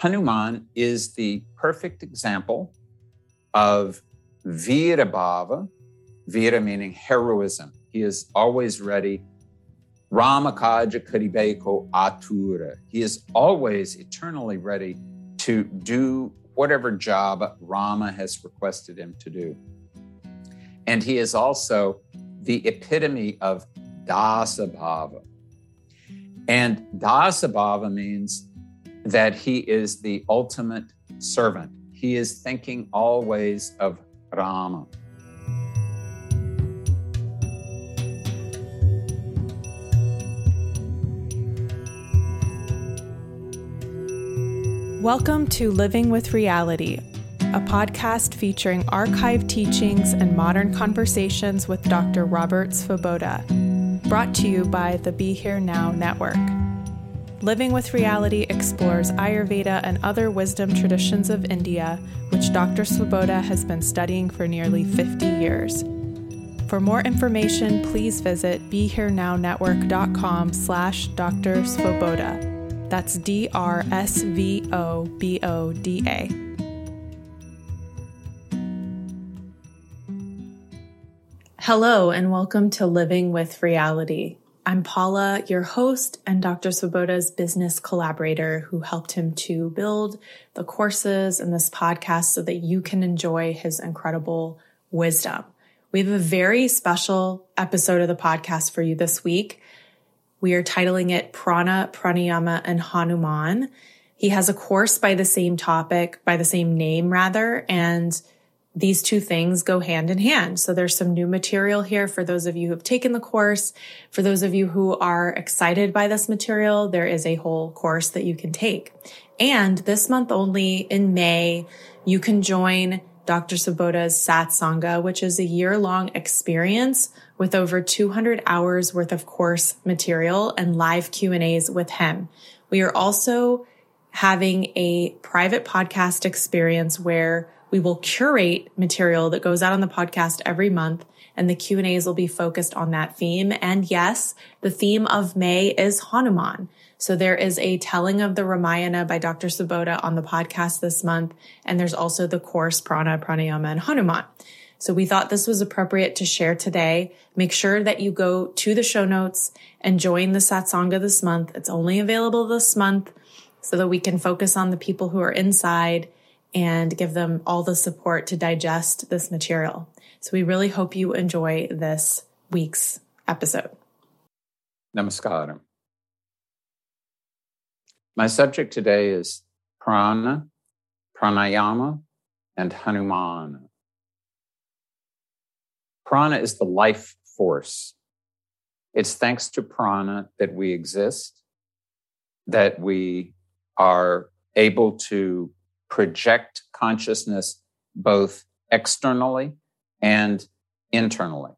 Hanuman is the perfect example of Virabhava, Vira meaning heroism. He is always ready. Ramakaja Karibeko Atura. He is always eternally ready to do whatever job Rama has requested him to do. And he is also the epitome of Dasabhava. And Dasabhava means that he is the ultimate servant. He is thinking always of Rama. Welcome to Living with Reality, a podcast featuring archived teachings and modern conversations with Dr. Robert Svoboda, brought to you by the Be Here Now Network. Living with Reality explores Ayurveda and other wisdom traditions of India, which Dr. Svoboda has been studying for nearly 50 years. For more information, please visit BeHereNowNetwork.com slash Dr. Svoboda. That's D R S V O B O D A. Hello, and welcome to Living with Reality. I'm Paula, your host and Dr. Svoboda's business collaborator who helped him to build the courses and this podcast so that you can enjoy his incredible wisdom. We have a very special episode of the podcast for you this week. We are titling it Prana, Pranayama, and Hanuman. He has a course by the same topic, by the same name rather, and these two things go hand in hand. So there's some new material here for those of you who have taken the course. For those of you who are excited by this material, there is a whole course that you can take. And this month only in May, you can join Dr. Svoboda's Satsanga, which is a year long experience with over 200 hours worth of course material and live Q&As with him. We are also having a private podcast experience where we will curate material that goes out on the podcast every month and the Q&As will be focused on that theme. And yes, the theme of May is Hanuman. So there is a telling of the Ramayana by Dr. Svoboda on the podcast this month. And there's also the course Prana, Pranayama, and Hanuman. So we thought this was appropriate to share today. Make sure that you go to the show notes and join the Satsanga this month. It's only available this month so that we can focus on the people who are inside and give them all the support to digest this material. So we really hope you enjoy this week's episode. Namaskaram. My subject today is prana, pranayama, and Hanuman. Prana is the life force. It's thanks to prana that we exist, that we are able to project consciousness both externally and internally.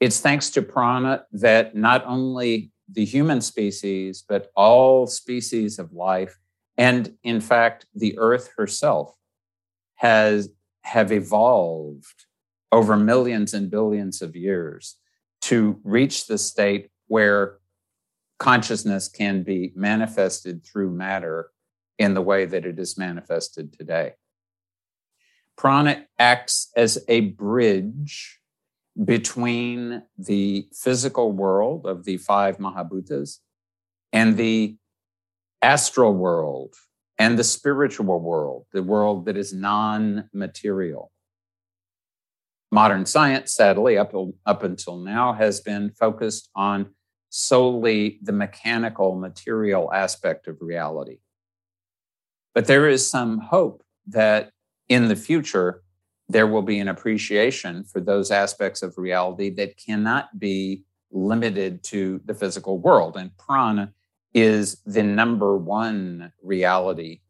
It's thanks to prana that not only the human species, but all species of life, and in fact, the earth herself has have evolved over millions and billions of years to reach the state where consciousness can be manifested through matter in the way that it is manifested today. Prana acts as a bridge between the physical world of the five Mahabhutas and the astral world and the spiritual world, the world that is non material. Modern science, sadly, up, up until now, has been focused on solely the mechanical, material aspect of reality. But there is some hope that in the future, there will be an appreciation for those aspects of reality that cannot be limited to the physical world. And prana is the number one reality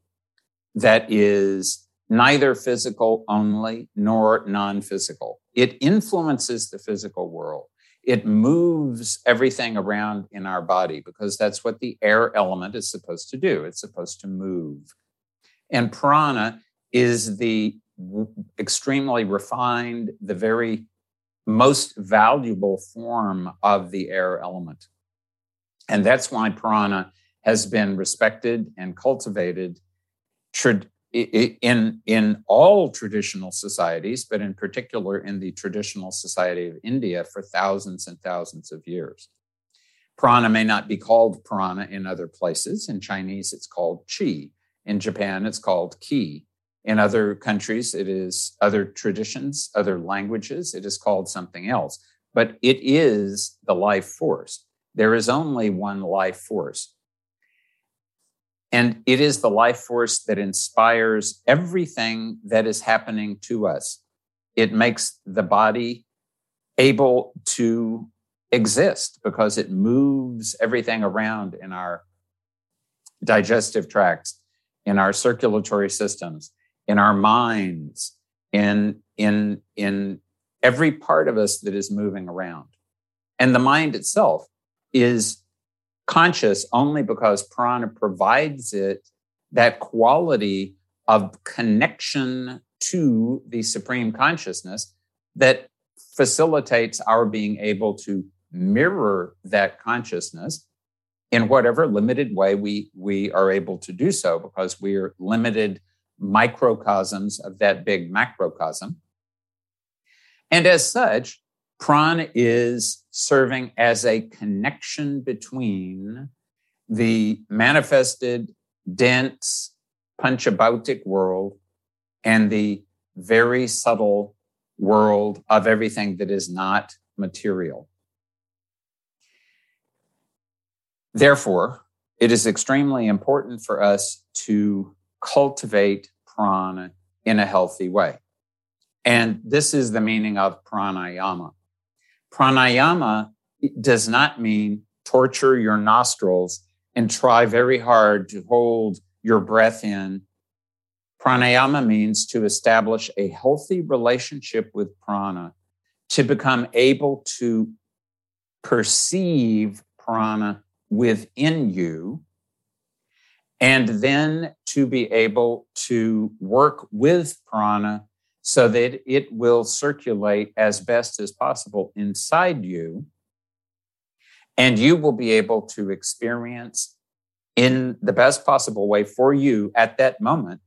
that is neither physical only nor non physical. It influences the physical world. It moves everything around in our body because that's what the air element is supposed to do. It's supposed to move. And prana is the extremely refined, the very most valuable form of the air element. And that's why prana has been respected and cultivated in, in all traditional societies, but in particular in the traditional society of India for thousands and thousands of years. Prana may not be called prana in other places. In Chinese, it's called qi. In Japan, it's called ki. In other countries, it is other traditions, other languages, it is called something else. But it is the life force. There is only one life force. And it is the life force that inspires everything that is happening to us. It makes the body able to exist because it moves everything around in our digestive tracts, in our circulatory systems, in our minds, in, in, in every part of us that is moving around. And the mind itself is conscious only because prana provides it that quality of connection to the supreme consciousness that facilitates our being able to mirror that consciousness in whatever limited way we, we are able to do so because we are limited microcosms of that big macrocosm. And as such, prana is serving as a connection between the manifested, dense, panchabhautic world and the very subtle world of everything that is not material. Therefore, it is extremely important for us to cultivate prana in a healthy way. And this is the meaning of pranayama. Pranayama does not mean torture your nostrils and try very hard to hold your breath in. Pranayama means to establish a healthy relationship with prana, to become able to perceive prana within you, and then to be able to work with prana so that it will circulate as best as possible inside you. And you will be able to experience in the best possible way for you at that moment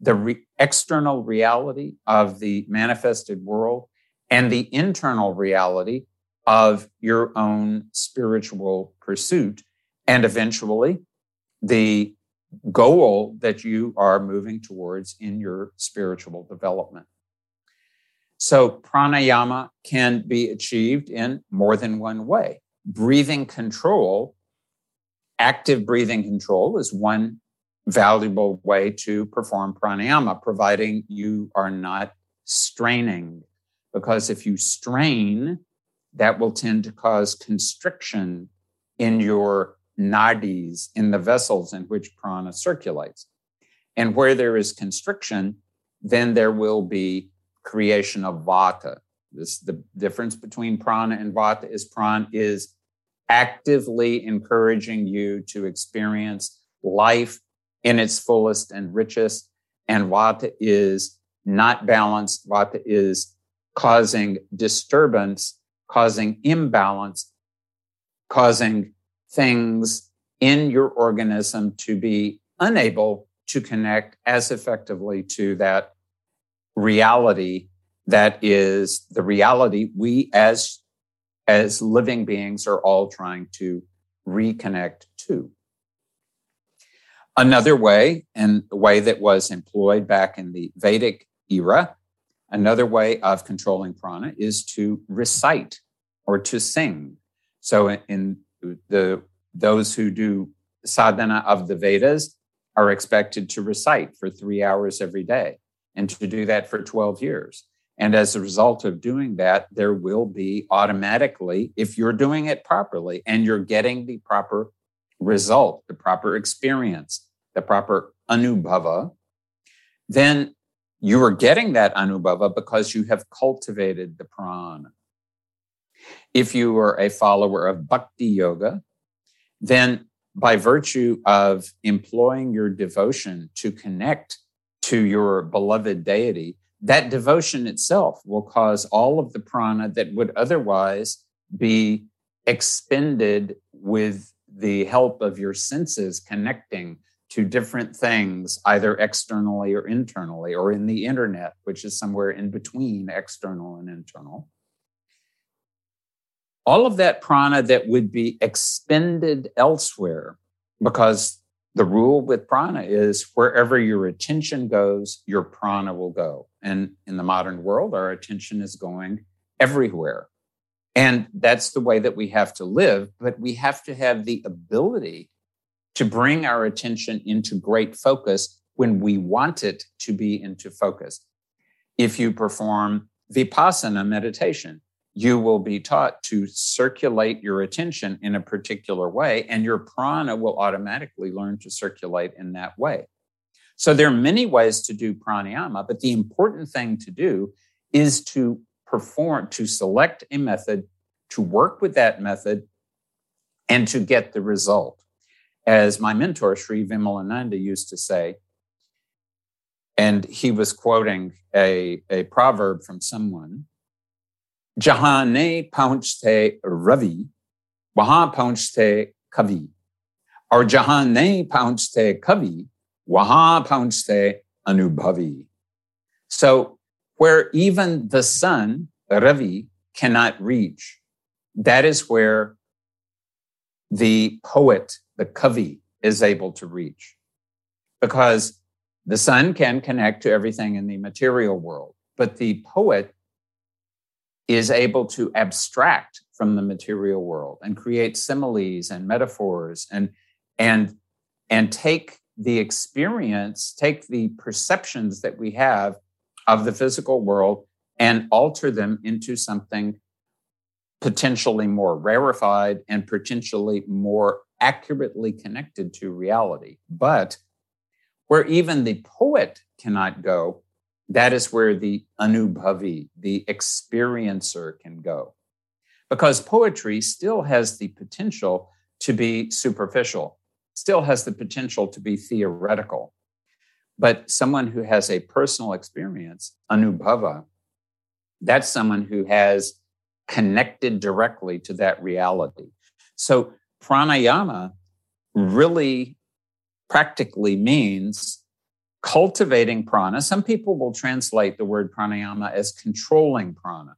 the re- external reality of the manifested world and the internal reality of your own spiritual pursuit. And eventually, the goal that you are moving towards in your spiritual development. So, pranayama can be achieved in more than one way. Breathing control, active breathing control, is one valuable way to perform pranayama, providing you are not straining. Because if you strain, that will tend to cause constriction in your nadis, in the vessels in which prana circulates. And where there is constriction, then there will be creation of vata. This the difference between prana and vata is prana is actively encouraging you to experience life in its fullest and richest. And vata is not balanced. Vata is causing disturbance, causing imbalance, causing things in your organism to be unable to connect as effectively to that reality that is the reality we as as living beings are all trying to reconnect to. Another way, and the way that was employed back in the Vedic era, another way of controlling prana is to recite or to sing. So in the those who do sadhana of the Vedas are expected to recite for three hours every day and to do that for 12 years. And as a result of doing that, there will be automatically, if you're doing it properly and you're getting the proper result, the proper experience, the proper anubhava, then you are getting that anubhava because you have cultivated the prana. If you are a follower of bhakti yoga, then by virtue of employing your devotion to connect to your beloved deity, that devotion itself will cause all of the prana that would otherwise be expended with the help of your senses connecting to different things, either externally or internally, or in the internet, which is somewhere in between external and internal all of that prana that would be expended elsewhere, because the rule with prana is wherever your attention goes, your prana will go. And in the modern world, our attention is going everywhere. And that's the way that we have to live, but we have to have the ability to bring our attention into great focus when we want it to be into focus. If you perform vipassana meditation, you will be taught to circulate your attention in a particular way, and your prana will automatically learn to circulate in that way. So, there are many ways to do pranayama, but the important thing to do is to perform, to select a method, to work with that method, and to get the result. As my mentor, Sri Vimalananda, used to say, and he was quoting a, a proverb from someone Jahane paunchte Ravi, Waha paunchte Kavi. Or Jahane paunchte Kavi, Waha paunchte Anubhavi. So, where even the sun, Ravi, cannot reach, that is where the poet, the Kavi, is able to reach. Because the sun can connect to everything in the material world, but the poet is able to abstract from the material world and create similes and metaphors and and and take the experience take the perceptions that we have of the physical world and alter them into something potentially more rarefied and potentially more accurately connected to reality but where even the poet cannot go that is where the anubhavi, the experiencer, can go. Because poetry still has the potential to be superficial, still has the potential to be theoretical. But someone who has a personal experience, anubhava, that's someone who has connected directly to that reality. So pranayama really practically means cultivating prana. Some people will translate the word pranayama as controlling prana,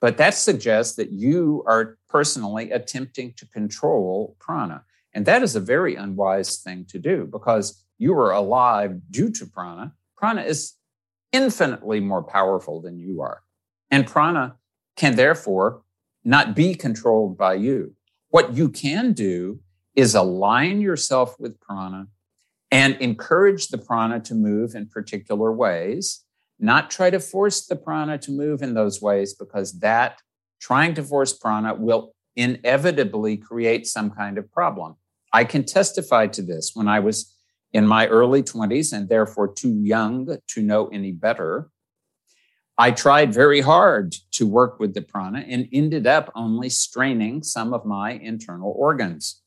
but that suggests that you are personally attempting to control prana. And that is a very unwise thing to do because you are alive due to prana. Prana is infinitely more powerful than you are. And prana can therefore not be controlled by you. What you can do is align yourself with prana and encourage the prana to move in particular ways, not try to force the prana to move in those ways because that trying to force prana will inevitably create some kind of problem. I can testify to this when I was in my early 20s and therefore too young to know any better. I tried very hard to work with the prana and ended up only straining some of my internal organs.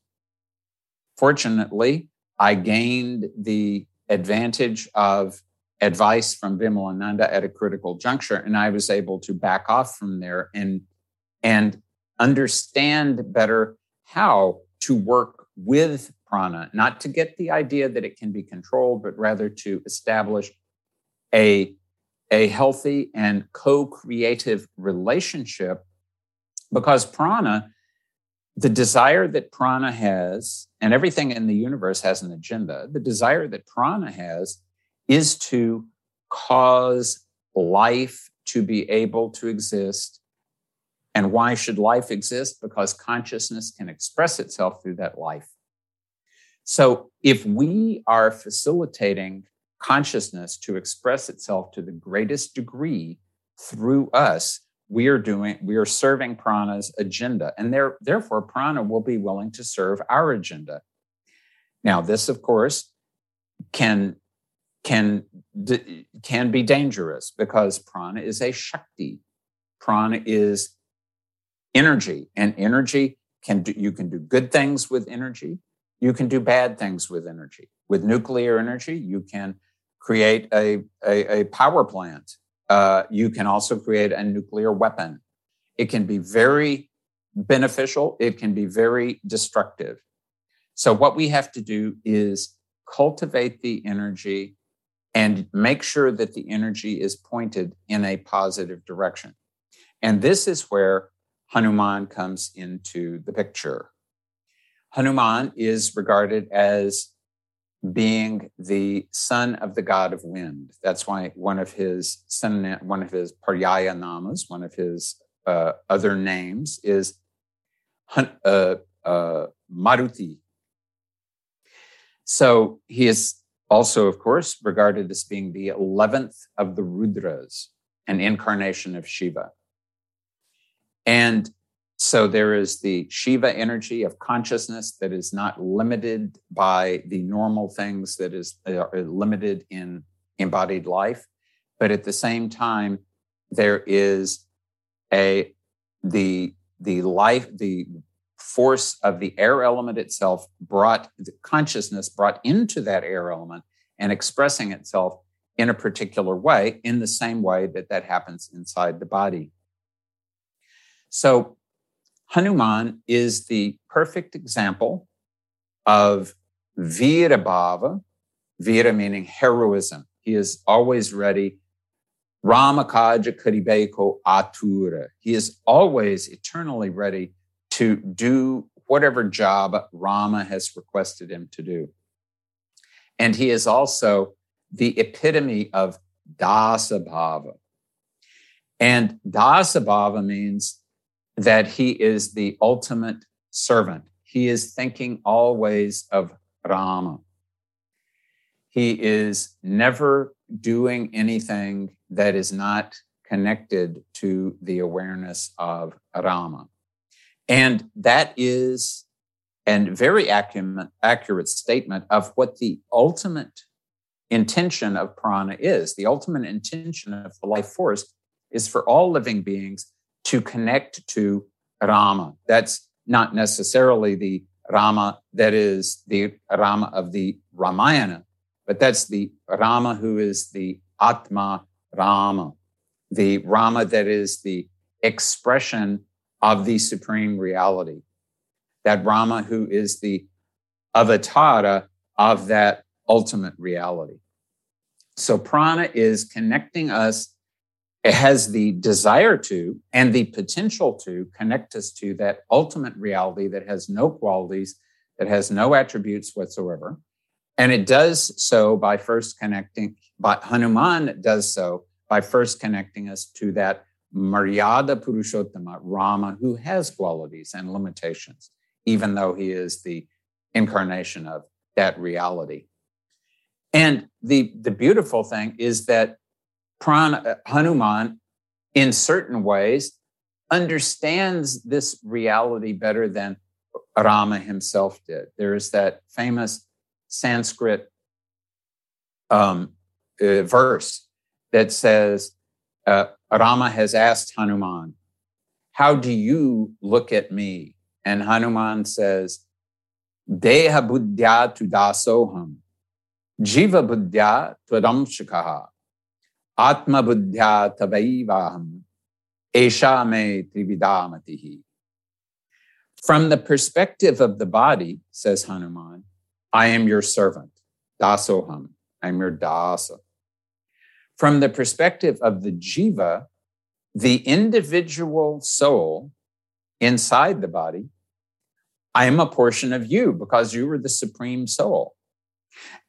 Fortunately, I gained the advantage of advice from Vimalananda at a critical juncture, and I was able to back off from there and and understand better how to work with prana, not to get the idea that it can be controlled, but rather to establish a, a healthy and co creative relationship because prana the desire that prana has, and everything in the universe has an agenda, the desire that prana has is to cause life to be able to exist. And why should life exist? Because consciousness can express itself through that life. So if we are facilitating consciousness to express itself to the greatest degree through us, we are doing we are serving prana's agenda. And there, therefore prana will be willing to serve our agenda. Now this of course can can can be dangerous because prana is a shakti. Prana is energy and energy can do you can do good things with energy. You can do bad things with energy. With nuclear energy you can create a, a, a power plant uh, you can also create a nuclear weapon. It can be very beneficial, it can be very destructive. So, what we have to do is cultivate the energy and make sure that the energy is pointed in a positive direction. And this is where Hanuman comes into the picture. Hanuman is regarded as being the son of the god of wind. That's why one of his one of his paryaya namas, one of his uh, other names is uh, uh, Maruti. So he is also, of course, regarded as being the 11th of the Rudras, an incarnation of Shiva. And so there is the Shiva energy of consciousness that is not limited by the normal things that is uh, limited in embodied life, but at the same time there is a the the life the force of the air element itself brought the consciousness brought into that air element and expressing itself in a particular way in the same way that that happens inside the body. So Hanuman is the perfect example of Vira Bhava, Vira meaning heroism. He is always ready. Ramakaja Karibeko Atura. He is always eternally ready to do whatever job Rama has requested him to do. And he is also the epitome of Dasa Bhava. And Dasa Bhava means that he is the ultimate servant. He is thinking always of Rama. He is never doing anything that is not connected to the awareness of Rama. And that is a very accurate, statement of what the ultimate intention of prana is. The ultimate intention of the life force is for all living beings to connect to Rama. That's not necessarily the Rama that is the Rama of the Ramayana, but that's the Rama who is the Atma Rama, the Rama that is the expression of the supreme reality. That Rama who is the avatara of that ultimate reality. So prana is connecting us it has the desire to and the potential to connect us to that ultimate reality that has no qualities, that has no attributes whatsoever. And it does so by first connecting, but Hanuman does so by first connecting us to that Maryada Purushottama, Rama, who has qualities and limitations, even though he is the incarnation of that reality. And the, the beautiful thing is that Prana, uh, Hanuman, in certain ways, understands this reality better than Rama himself did. There is that famous Sanskrit um, uh, verse that says, uh, Rama has asked Hanuman, How do you look at me? And Hanuman says, Deha buddhya tu dasoham, jiva buddhya twadamshakaha. Esha me trividamatihi. From the perspective of the body, says Hanuman, I am your servant, dasoham, I'm your dasa. From the perspective of the jiva, the individual soul inside the body I am a portion of you because you are the supreme soul.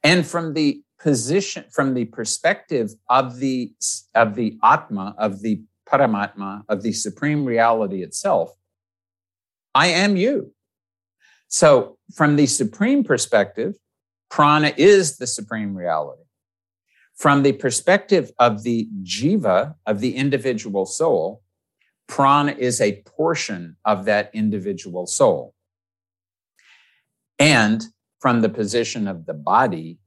And from the position, from the perspective of the, of the Atma, of the Paramatma, of the supreme reality itself, I am you. So, from the supreme perspective, prana is the supreme reality. From the perspective of the jiva, of the individual soul, prana is a portion of that individual soul. And from the position of the body,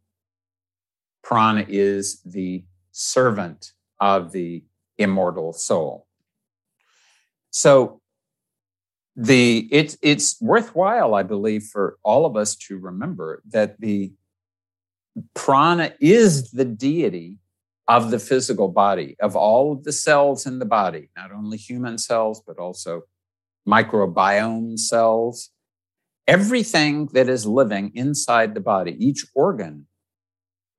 prana is the servant of the immortal soul. So the it's it's worthwhile, I believe, for all of us to remember that the prana is the deity of the physical body, of all of the cells in the body, not only human cells, but also microbiome cells. Everything that is living inside the body, each organ,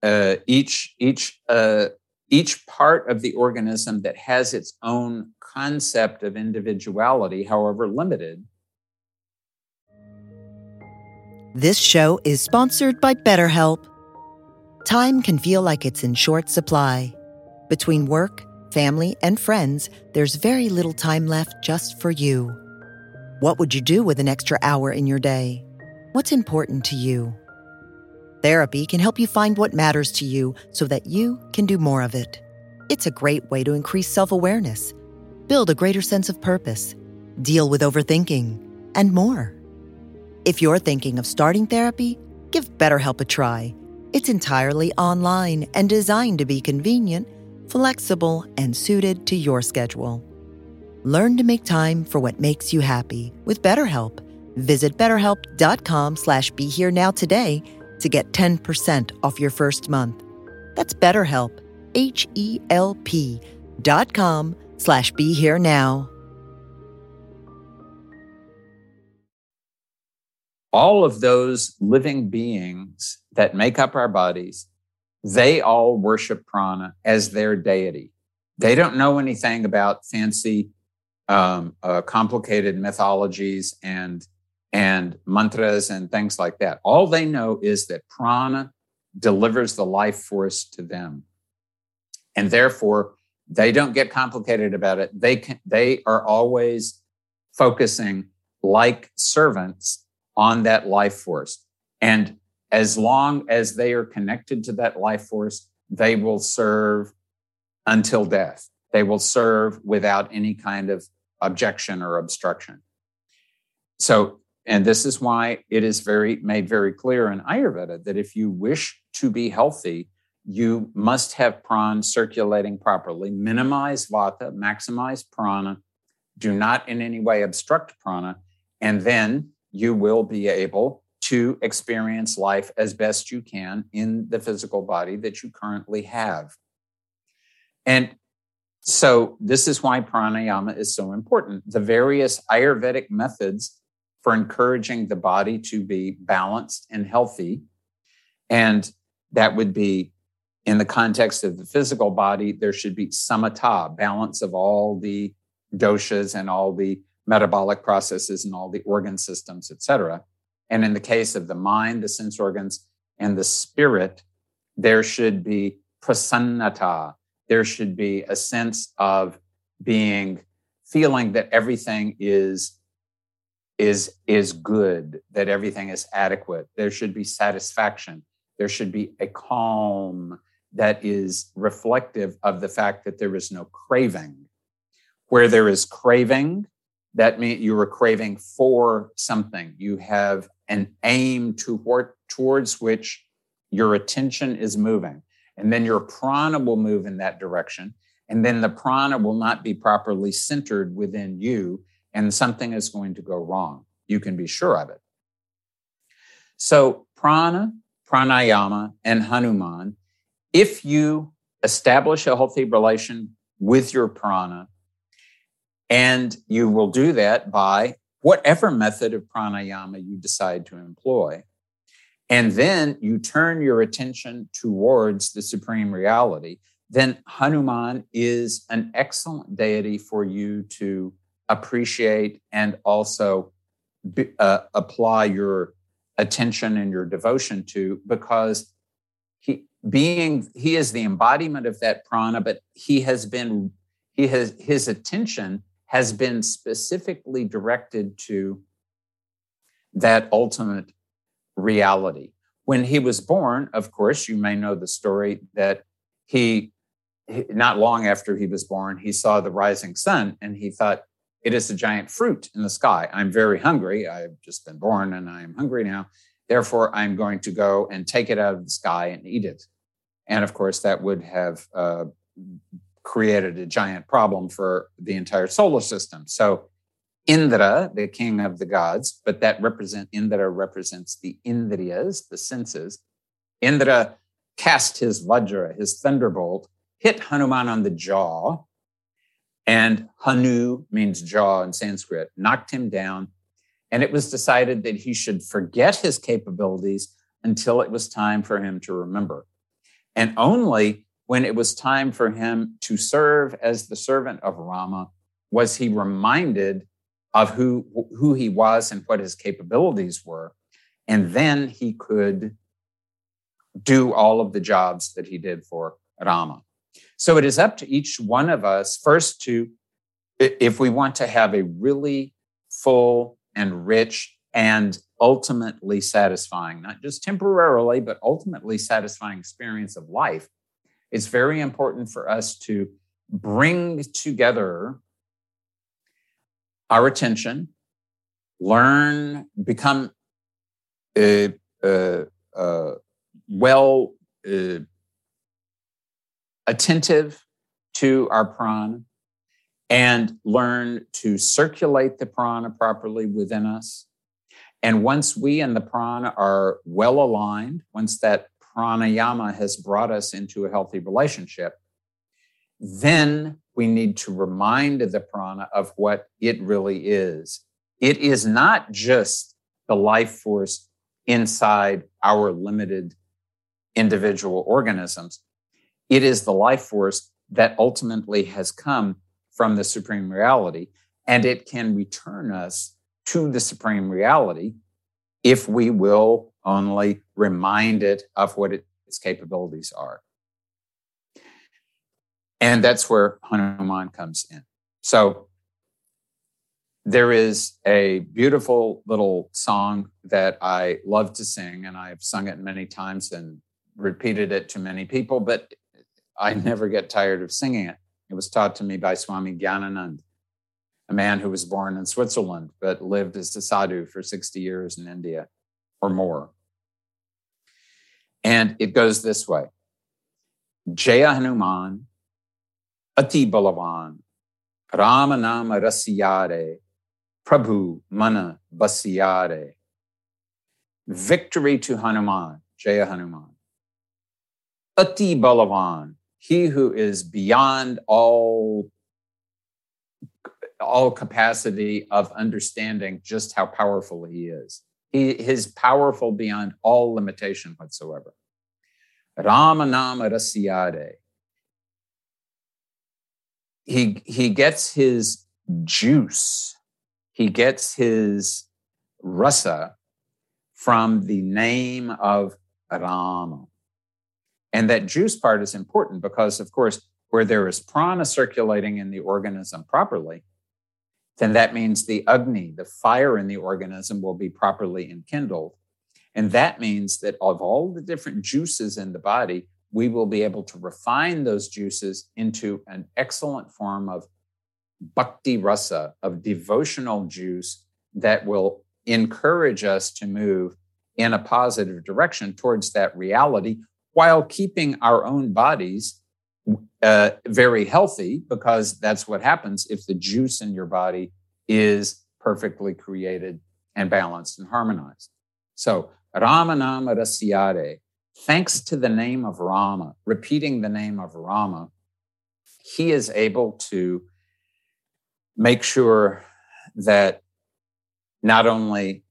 uh, each each uh, each part of the organism that has its own concept of individuality, however limited. This show is sponsored by BetterHelp. Time can feel like it's in short supply. Between work, family, and friends, there's very little time left just for you. What would you do with an extra hour in your day? What's important to you? Therapy can help you find what matters to you so that you can do more of it. It's a great way to increase self awareness, build a greater sense of purpose, deal with overthinking, and more. If you're thinking of starting therapy, give BetterHelp a try. It's entirely online and designed to be convenient, flexible, and suited to your schedule. Learn to make time for what makes you happy with BetterHelp. Visit betterhelp.com slash be here now today to get 10% off your first month. That's BetterHelp, H-E-L-P dot com slash be here now. All of those living beings that make up our bodies, they all worship prana as their deity. They don't know anything about fancy, um, uh, complicated mythologies and and mantras and things like that. All they know is that prana delivers the life force to them. And therefore, they don't get complicated about it. They can, they are always focusing like servants on that life force. And as long as they are connected to that life force, they will serve until death. They will serve without any kind of objection or obstruction. So and this is why it is very made very clear in Ayurveda that if you wish to be healthy, you must have prana circulating properly, minimize vata, maximize prana, do not in any way obstruct prana, and then you will be able to experience life as best you can in the physical body that you currently have. And so, this is why pranayama is so important. The various Ayurvedic methods for encouraging the body to be balanced and healthy. And that would be in the context of the physical body, there should be samatha, balance of all the doshas and all the metabolic processes and all the organ systems, etc. And in the case of the mind, the sense organs, and the spirit, there should be prasannata. There should be a sense of being, feeling that everything is is is good that everything is adequate. There should be satisfaction. There should be a calm that is reflective of the fact that there is no craving. Where there is craving that means you are craving for something. You have an aim toward, towards which your attention is moving. And then your prana will move in that direction. And then the prana will not be properly centered within you and something is going to go wrong. You can be sure of it. So, prana, pranayama, and Hanuman, if you establish a healthy relation with your prana, and you will do that by whatever method of pranayama you decide to employ. And then you turn your attention towards the supreme reality, then Hanuman is an excellent deity for you to appreciate and also uh, apply your attention and your devotion to because he being he is the embodiment of that prana but he has been he has his attention has been specifically directed to that ultimate reality. When he was born of course you may know the story that he not long after he was born he saw the rising sun and he thought it is a giant fruit in the sky. I'm very hungry. I've just been born and I am hungry now. Therefore, I'm going to go and take it out of the sky and eat it. And of course, that would have uh, created a giant problem for the entire solar system. So, Indra, the king of the gods, but that represent Indra represents the Indriyas, the senses. Indra cast his Vajra, his thunderbolt, hit Hanuman on the jaw, and Hanu means jaw in Sanskrit, knocked him down. And it was decided that he should forget his capabilities until it was time for him to remember. And only when it was time for him to serve as the servant of Rama was he reminded of who, who he was and what his capabilities were. And then he could do all of the jobs that he did for Rama. So it is up to each one of us first to, if we want to have a really full and rich and ultimately satisfying, not just temporarily, but ultimately satisfying experience of life, it's very important for us to bring together our attention, learn, become uh, uh, uh, well attentive to our prana and learn to circulate the prana properly within us. And once we and the prana are well aligned, once that pranayama has brought us into a healthy relationship, then we need to remind the prana of what it really is. It is not just the life force inside our limited individual organisms. It is the life force that ultimately has come from the supreme reality, and it can return us to the supreme reality if we will only remind it of what its capabilities are. And that's where Hanuman comes in. So there is a beautiful little song that I love to sing, and I've sung it many times and repeated it to many people, but I never get tired of singing it. It was taught to me by Swami Gyananand, a man who was born in Switzerland but lived as a sadhu for 60 years in India or more. And it goes this way Jaya Hanuman, Ati Balavan, Ramanama Rasiyare, Prabhu Mana Basiyare. Victory to Hanuman, Jaya Hanuman. Ati Balavan, he who is beyond all all capacity of understanding just how powerful he is. He is powerful beyond all limitation whatsoever. Ramanama Rasiyare. He, he gets his juice, he gets his rasa from the name of Rama. And that juice part is important because, of course, where there is prana circulating in the organism properly, then that means the agni, the fire in the organism, will be properly enkindled. And that means that of all the different juices in the body, we will be able to refine those juices into an excellent form of bhakti rasa, of devotional juice that will encourage us to move in a positive direction towards that reality while keeping our own bodies uh, very healthy, because that's what happens if the juice in your body is perfectly created and balanced and harmonized. So, Ramanama Rasyare, thanks to the name of Rama, repeating the name of Rama, he is able to make sure that not only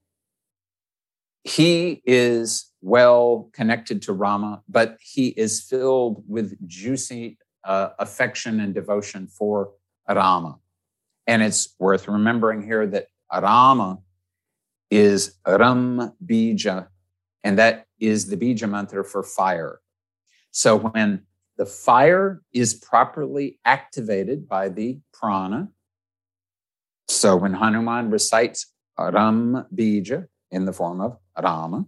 he is well connected to Rama, but he is filled with juicy uh, affection and devotion for Rama. And it's worth remembering here that Rama is Ram Bija, and that is the Bija mantra for fire. So when the fire is properly activated by the prana, so when Hanuman recites Ram Bija in the form of Rama,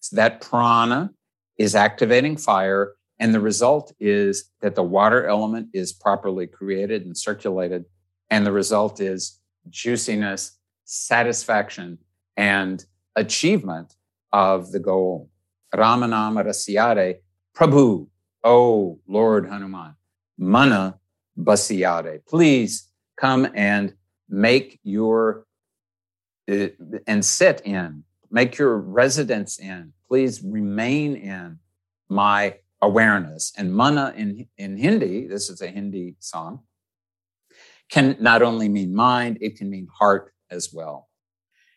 so that prana is activating fire, and the result is that the water element is properly created and circulated, and the result is juiciness, satisfaction, and achievement of the goal. Ramanama Rasiyare, Prabhu, O Lord Hanuman, Mana Basiyare. Please come and make your uh, and sit in, make your residence in. Please remain in my awareness. And mana in, in Hindi, this is a Hindi song, can not only mean mind, it can mean heart as well.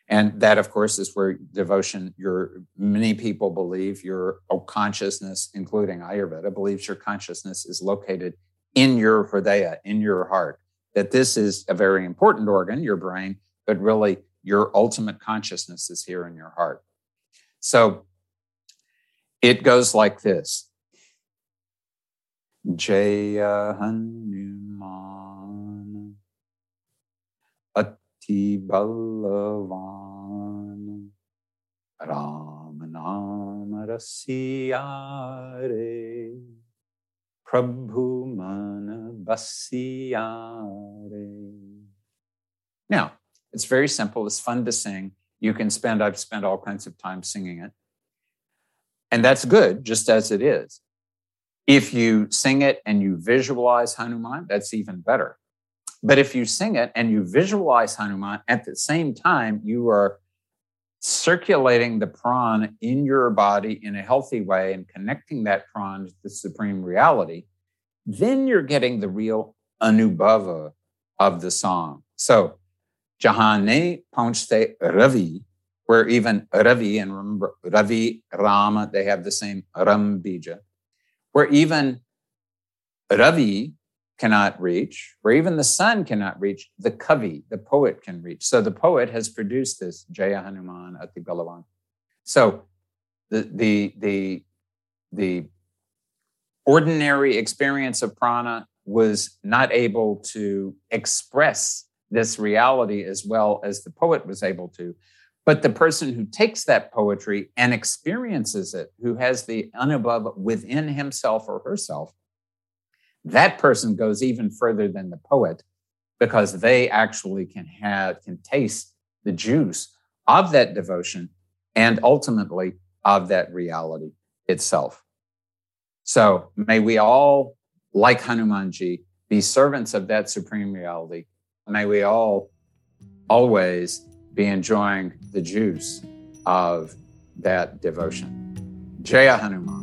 And that, of course, is where devotion, your many people believe your consciousness, including Ayurveda, believes your consciousness is located in your hridaya, in your heart. That this is a very important organ, your brain, but really your ultimate consciousness is here in your heart. So it goes like this Jaya Hanuman Ati Balavan Ramanam Rasiyare Prabhu Mana Basiyare. Now, it's very simple. It's fun to sing. You can spend, I've spent all kinds of time singing it. And that's good, just as it is. If you sing it and you visualize Hanuman, that's even better. But if you sing it and you visualize Hanuman at the same time, you are circulating the prana in your body in a healthy way and connecting that prana to the supreme reality, then you're getting the real anubhava of the song. So, Jahane Ponchte Ravi, where even Ravi, and Ravi, Rama, they have the same Ram Bija where even Ravi cannot reach, where even the sun cannot reach, the Kavi, the poet, can reach. So the poet has produced this Jaya Hanuman Ati Balavan. So the, the, the, the ordinary experience of prana was not able to express this reality as well as the poet was able to. But the person who takes that poetry and experiences it, who has the anubhava within himself or herself, that person goes even further than the poet because they actually can have, can taste the juice of that devotion and ultimately of that reality itself. So may we all, like Hanumanji, be servants of that supreme reality. May we all always be enjoying the juice of that devotion. Jaya Hanuman.